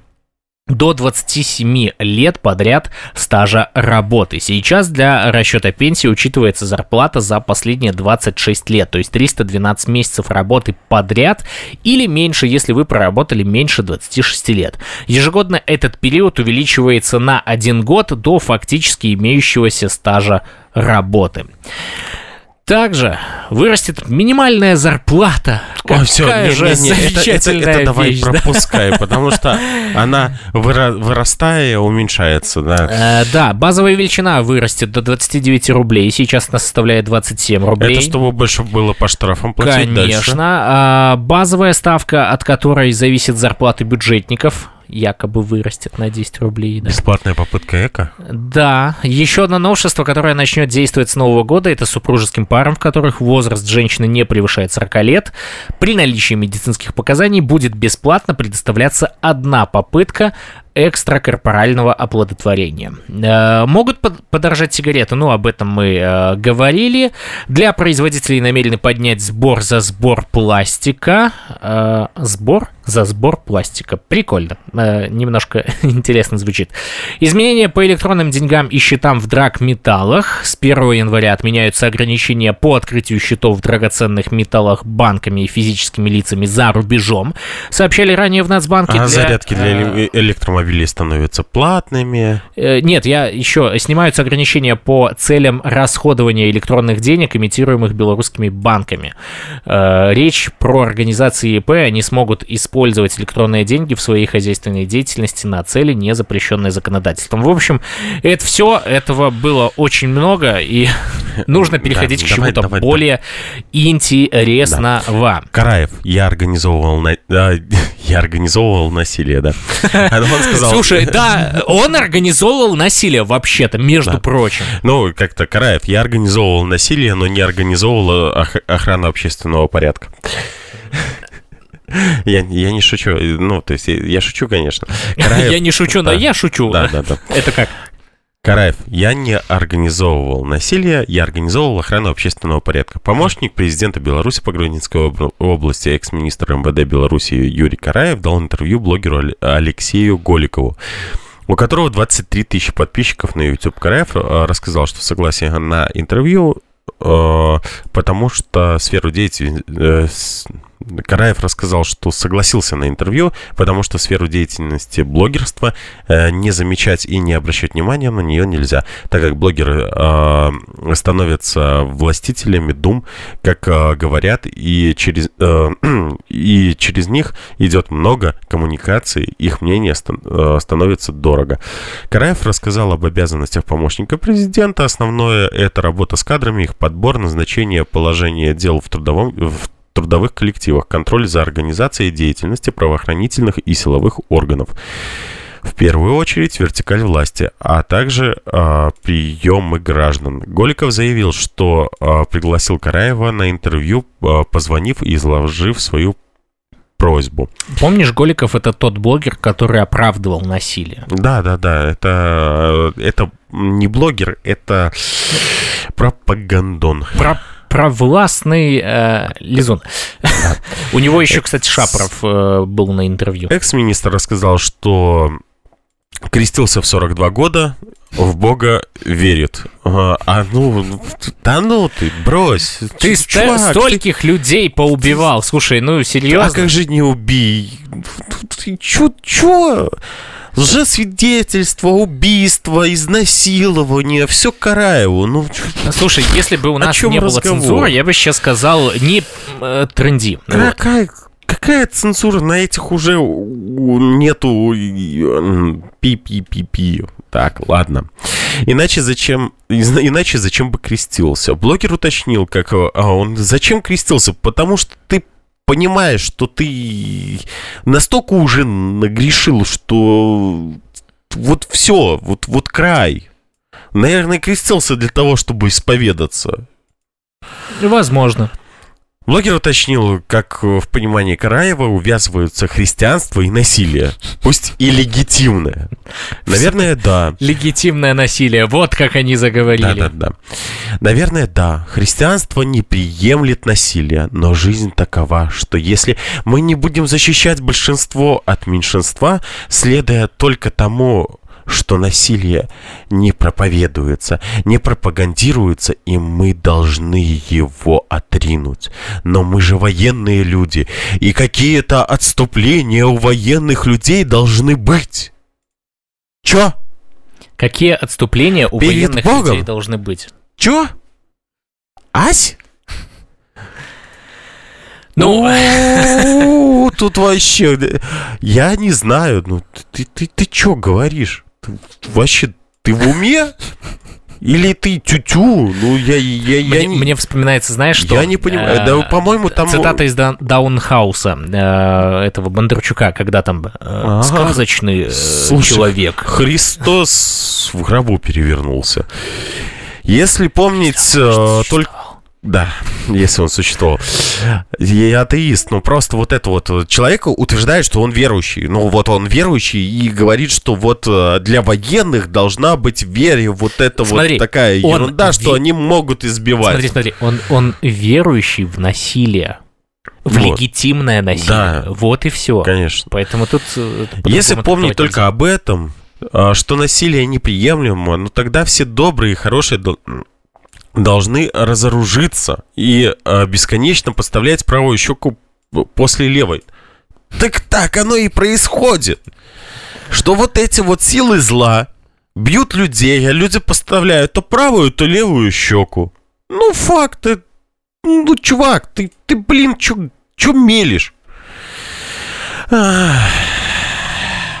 до 27 лет подряд стажа работы. Сейчас для расчета пенсии учитывается зарплата за последние 26 лет, то есть 312 месяцев работы подряд или меньше, если вы проработали меньше 26 лет. Ежегодно этот период увеличивается на один год до фактически имеющегося стажа работы. Также вырастет минимальная зарплата. Какая О, все, не, же не, не, это, это, это давай вещь, пропускай, да? потому что она выра- вырастая уменьшается, да. Э, да, базовая величина вырастет до 29 рублей, сейчас она составляет 27 рублей. Это чтобы больше было по штрафам платить Конечно. Дальше. А, базовая ставка, от которой зависит зарплата бюджетников, якобы вырастет на 10 рублей. Да. Бесплатная попытка эко? Да. Еще одно новшество, которое начнет действовать с Нового года, это супружеским парам, в которых возраст женщины не превышает 40 лет. При наличии медицинских показаний будет бесплатно предоставляться одна попытка экстракорпорального оплодотворения. Э, могут подорожать сигареты, ну, об этом мы э, говорили. Для производителей намерены поднять сбор за сбор пластика. Э, сбор за сбор пластика. Прикольно. Немножко интересно звучит. Изменения по электронным деньгам и счетам в драгметаллах. С 1 января отменяются ограничения по открытию счетов в драгоценных металлах банками и физическими лицами за рубежом. Сообщали ранее в Нацбанке. А для, зарядки для электромобилей автомобили становятся платными. Э, нет, я еще снимаются ограничения по целям расходования электронных денег, имитируемых белорусскими банками. Э, речь про организации ИП, они смогут использовать электронные деньги в своей хозяйственной деятельности на цели, не запрещенные законодательством. В общем, это все, этого было очень много, и нужно переходить к чему-то более интересного. Караев, я организовывал, я организовывал насилие, да. А он сказал... Слушай, да, он организовывал насилие вообще-то, между да. прочим. Ну, как-то Караев, я организовывал насилие, но не организовывал ох- охрану общественного порядка. Я, я не шучу. Ну, то есть, я шучу, конечно. Караев, я не шучу, да. но я шучу. Да, да, да. Это как? Караев, я не организовывал насилие, я организовывал охрану общественного порядка. Помощник президента Беларуси по Гродненской области, экс-министр МВД Беларуси Юрий Караев дал интервью блогеру Алексею Голикову у которого 23 тысячи подписчиков на YouTube. Караев э, рассказал, что согласие на интервью, э, потому что сферу деятельности э, Караев рассказал, что согласился на интервью, потому что сферу деятельности блогерства э, не замечать и не обращать внимания на нее нельзя, так как блогеры э, становятся властителями дум, как э, говорят, и через, э, и через них идет много коммуникаций, их мнение ст- э, становится дорого. Караев рассказал об обязанностях помощника президента. Основное это работа с кадрами, их подбор, назначение, положение дел в трудовом в трудовых коллективах, контроль за организацией деятельности правоохранительных и силовых органов. В первую очередь вертикаль власти, а также э, приемы граждан. Голиков заявил, что э, пригласил Караева на интервью, э, позвонив и изложив свою просьбу. Помнишь, Голиков это тот блогер, который оправдывал насилие? Да, да, да. Это, это не блогер, это пропагандон. Про провластный э, Лизун. У него еще, кстати, Шапоров э, был на интервью. Экс-министр рассказал, что крестился в 42 года, в Бога верит. А, а ну, да ну ты, брось. Ты чувак, стольких ты... людей поубивал. Слушай, ну серьезно. А как же не убей? Ты чё, чё? Лжесвидетельство, убийство, изнасилование, все Караеву. Ну, Слушай, если бы у нас не было цензуры, я бы сейчас сказал, не э, тренди. Какая, какая цензура? На этих уже нету пи-пи-пи-пи. Так, ладно. Иначе зачем, иначе зачем бы крестился? Блогер уточнил, как а он зачем крестился? Потому что ты понимаешь, что ты настолько уже нагрешил, что вот все, вот, вот край. Наверное, крестился для того, чтобы исповедаться. Возможно. Блогер уточнил, как в понимании Караева увязываются христианство и насилие. Пусть и легитимное. Наверное, да. Легитимное насилие, вот как они заговорили. Да-да-да. Наверное, да. Христианство не приемлет насилия, но жизнь такова, что если мы не будем защищать большинство от меньшинства, следуя только тому, что насилие не проповедуется, не пропагандируется, и мы должны его отринуть. Но мы же военные люди, и какие-то отступления у военных людей должны быть. Чё? Какие отступления у Перед военных Богом? людей должны быть? Чё? Ась? Ну, тут вообще, я не знаю, ну ты ты ты чё говоришь? Вообще, ты в уме? Или ты тю-тю? Ну, я, я, я мне, не... Мне вспоминается, знаешь, что... Я не понимаю. Э, да, по-моему, там... Цитата из Даунхауса, э, этого Бондарчука, когда там э, ага. сказочный э, Слушай, человек. Христос в гробу перевернулся. Если помнить э, только да, если он существовал. Я атеист, но просто вот это вот человек утверждает, что он верующий. Ну вот он верующий и говорит, что вот э, для военных должна быть вере вот это смотри, вот такая ерунда, ве... что они могут избивать. Смотри, смотри, он, он верующий в насилие. В вот. легитимное насилие. Да. Вот и все. Конечно. Поэтому тут... Э, если помнить только об этом, а, что насилие неприемлемо, ну тогда все добрые и хорошие должны разоружиться и э, бесконечно подставлять правую щеку после левой. Так так оно и происходит. Что вот эти вот силы зла бьют людей, а люди поставляют то правую, то левую щеку. Ну, факты. Ну, чувак, ты, ты блин, чё, чё мелешь? Ах.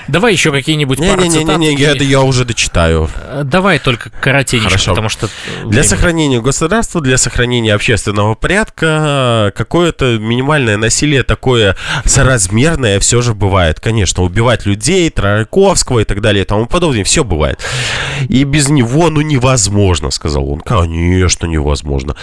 Давай еще какие-нибудь не, пару не, не, не, не, я, я уже дочитаю. Э, давай только коротенько, Хорошо. потому что... Для сохранения государства, для сохранения общественного порядка какое-то минимальное насилие такое соразмерное все же бывает. Конечно, убивать людей, Трояковского и так далее и тому подобное, все бывает. И без него, ну, невозможно, сказал он. Конечно, невозможно.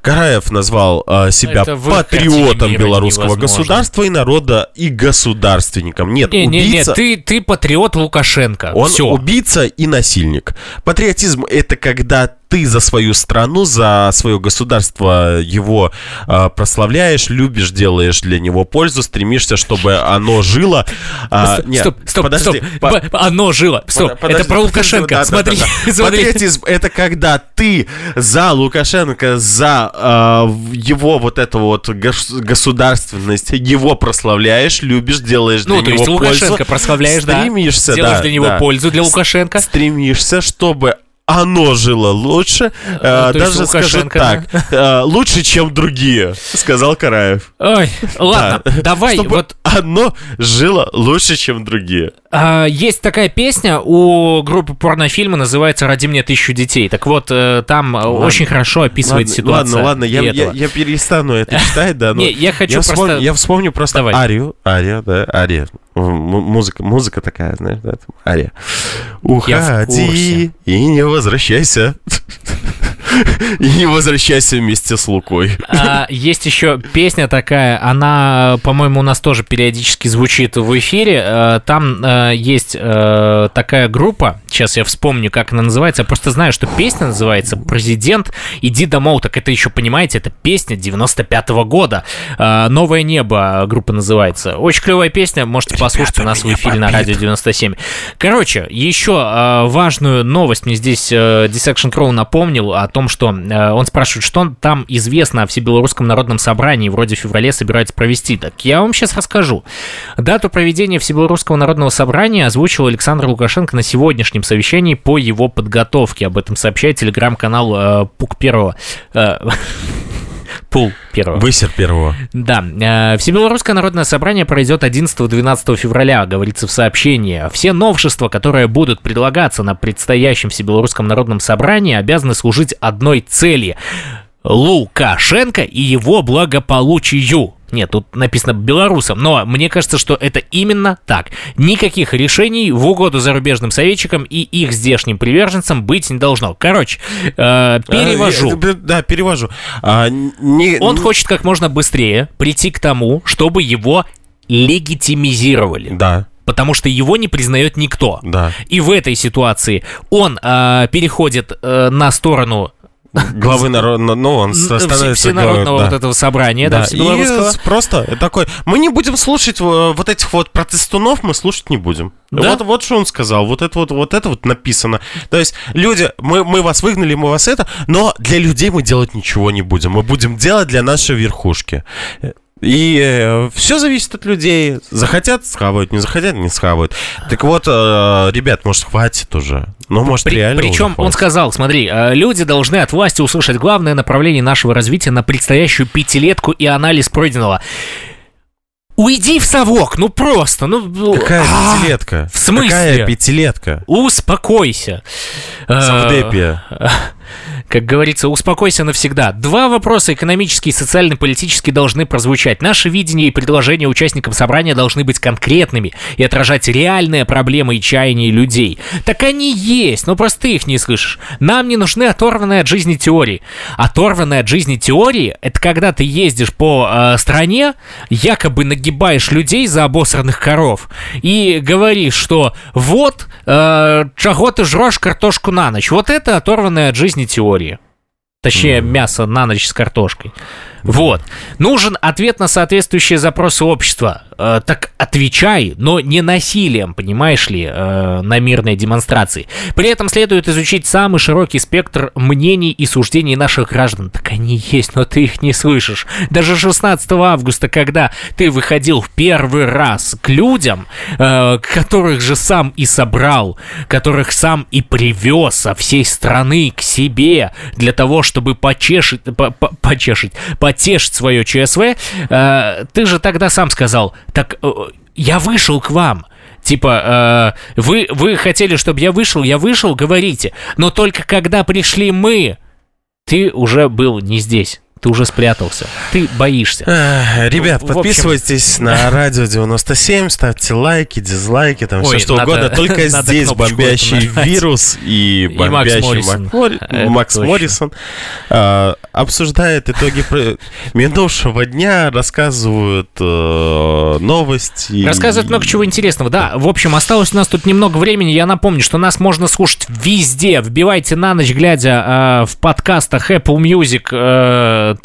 Караев назвал э, себя Это патриотом белорусского невозможно. государства и народа и государственником. Нет, не, убийца... Не, не, ты ты, патриот Лукашенко. Он Все. убийца и насильник. Патриотизм это когда ты за свою страну, за свое государство его э, прославляешь, любишь, делаешь для него пользу, стремишься, чтобы оно жило. А, стоп, нет, стоп, стоп, подожди, стоп. По... Оно жило. Стоп, подожди, это про Лукашенко. Да, смотри, да, да, смотри. Патриотизм это когда ты за Лукашенко, за э, его вот эту вот государственность, его прославляешь, любишь, делаешь ну, для него пользу. Ну, то есть Лукашенко прославляешь, стремишься, да? Делаешь для него да. пользу для Лукашенко. Стремишься, чтобы оно жило лучше, а, даже скажу так, да? лучше, чем другие, сказал Караев. Ой, ладно, да. давай. Чтобы вот оно жило лучше, чем другие. А, есть такая песня у группы порнофильма, называется «Ради мне тысячу детей». Так вот, э, там ладно, очень хорошо описывает ладно, ситуацию. Ладно, ладно, я, я, я перестану это читать, да. Но Не, я хочу я просто... Вспомню, я вспомню просто Давай. арию, ария, да, ария. Музыка, музыка такая, знаешь, да, ария. Уходи и не возвращайся. И не возвращайся вместе с Лукой. А, есть еще песня такая, она, по-моему, у нас тоже периодически звучит в эфире. А, там а, есть а, такая группа сейчас я вспомню, как она называется. Я просто знаю, что песня называется «Президент, иди домой». Так это еще, понимаете, это песня 95-го года. А, «Новое небо» группа называется. Очень клевая песня, можете Ребята, послушать у нас в эфире на радио 97. Короче, еще а, важную новость мне здесь а, Dissection Crow напомнил о том, что а, он спрашивает, что там известно о Всебелорусском народном собрании, вроде в феврале собираются провести. Так я вам сейчас расскажу. Дату проведения Всебелорусского народного собрания озвучил Александр Лукашенко на сегодняшнем совещании по его подготовке. Об этом сообщает телеграм-канал э, Пук Первого. Э, Пул первого. Высер первого. Да. Э, Всебелорусское народное собрание пройдет 11-12 февраля, говорится в сообщении. Все новшества, которые будут предлагаться на предстоящем Всебелорусском народном собрании, обязаны служить одной цели Лукашенко и его благополучию. Нет, тут написано белорусам, но мне кажется, что это именно так. Никаких решений в угоду зарубежным советчикам и их здешним приверженцам быть не должно. Короче, э, перевожу. А, да, перевожу. А, не, Он не... хочет как можно быстрее прийти к тому, чтобы его легитимизировали. Да потому что его не признает никто. Да. И в этой ситуации он э, переходит э, на сторону главы народного, ну, он становится Всенародного главой, вот этого собрания, да, да и просто такой, мы не будем слушать вот этих вот протестунов, мы слушать не будем. Да? Вот, вот что он сказал, вот это вот, вот это вот написано. То есть, люди, мы, мы вас выгнали, мы вас это, но для людей мы делать ничего не будем. Мы будем делать для нашей верхушки. И э, все зависит от людей. Захотят схавают, не захотят не схавают. Так вот, э, ребят, может, хватит уже. Ну, может, При, реально. Причем он сказал: смотри, э, люди должны от власти услышать главное направление нашего развития на предстоящую пятилетку и анализ пройденного. Уйди в совок, ну просто, ну... ну Какая а, пятилетка? В смысле? Какая пятилетка? Успокойся. Савдепия. Как говорится, успокойся навсегда. Два вопроса экономические, социально политические должны прозвучать. Наше видение и предложения участникам собрания должны быть конкретными и отражать реальные проблемы и чаяния людей. Так они есть, но просто ты их не слышишь. Нам не нужны оторванные от жизни теории. Оторванные от жизни теории — это когда ты ездишь по э, стране, якобы нагибаешь людей за обосранных коров и говоришь, что вот, э, чего ты жрешь картошку на ночь. Вот это оторванная от жизни теория. Точнее, мясо на ночь с картошкой. Вот. Нужен ответ на соответствующие запросы общества. Э, так отвечай, но не насилием, понимаешь ли, э, на мирной демонстрации. При этом следует изучить самый широкий спектр мнений и суждений наших граждан. Так они есть, но ты их не слышишь. Даже 16 августа, когда ты выходил в первый раз к людям, э, которых же сам и собрал, которых сам и привез со всей страны к себе для того, чтобы почешить, по, по, почешить, потешить свое ЧСВ, э, ты же тогда сам сказал, так э, я вышел к вам. Типа, э, вы, вы хотели, чтобы я вышел, я вышел, говорите. Но только когда пришли мы, ты уже был не здесь ты уже спрятался. Ты боишься. Ребят, в, подписывайтесь общем... на радио 97, ставьте лайки, дизлайки, там Ой, все что надо, угодно. Только здесь бомбящий вирус и бомбящий и Макс Моррисон, Мак... Макс Моррисон а, обсуждает итоги минувшего дня, рассказывают э, новости. Рассказывают много чего интересного. Да, в общем, осталось у нас тут немного времени. Я напомню, что нас можно слушать везде. Вбивайте на ночь, глядя э, в подкастах Apple Music, э,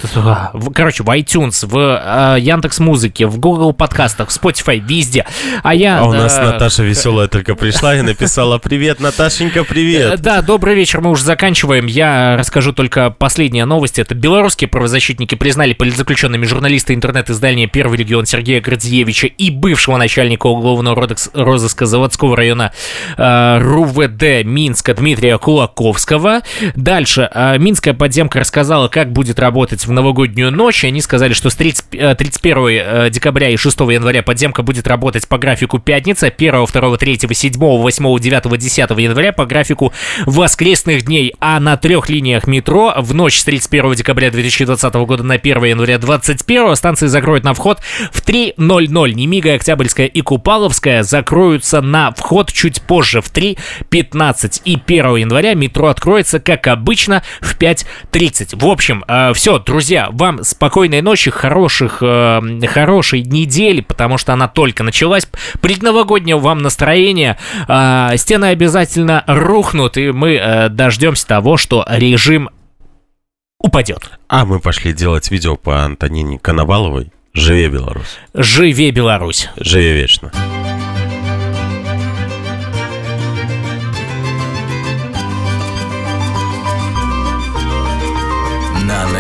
короче, в iTunes, в э, Яндекс Музыке, в Google подкастах, в Spotify, везде. А я... А у нас э, Наташа веселая только пришла и написала «Привет, Наташенька, привет!» э, Да, добрый вечер, мы уже заканчиваем. Я расскажу только последние новости. Это белорусские правозащитники признали политзаключенными журналиста интернет-издания «Первый регион» Сергея Градзиевича и бывшего начальника уголовного розыска заводского района РУВД Минска Дмитрия Кулаковского. Дальше. Минская подземка рассказала, как будет работать работать в новогоднюю ночь. Они сказали, что с 30, 31 э, э, декабря и 6 января подземка будет работать по графику пятница, 1, 2, 3, 7, 8, 9, 10 января по графику воскресных дней, а на трех линиях метро в ночь с 31 декабря 2020 года на 1 января 2021 станции закроют на вход в 3.00. Немига, Октябрьская и Купаловская закроются на вход чуть позже в 3.15. И 1 января метро откроется, как обычно, в 5.30. В общем, э, все, друзья, вам спокойной ночи, хороших, э, хорошей недели, потому что она только началась. Предновогоднего вам настроения. Э, стены обязательно рухнут, и мы э, дождемся того, что режим упадет. А мы пошли делать видео по Антонине Коноваловой. Живе Беларусь. Живе Беларусь. Живе вечно.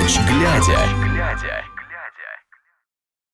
Ночь глядя.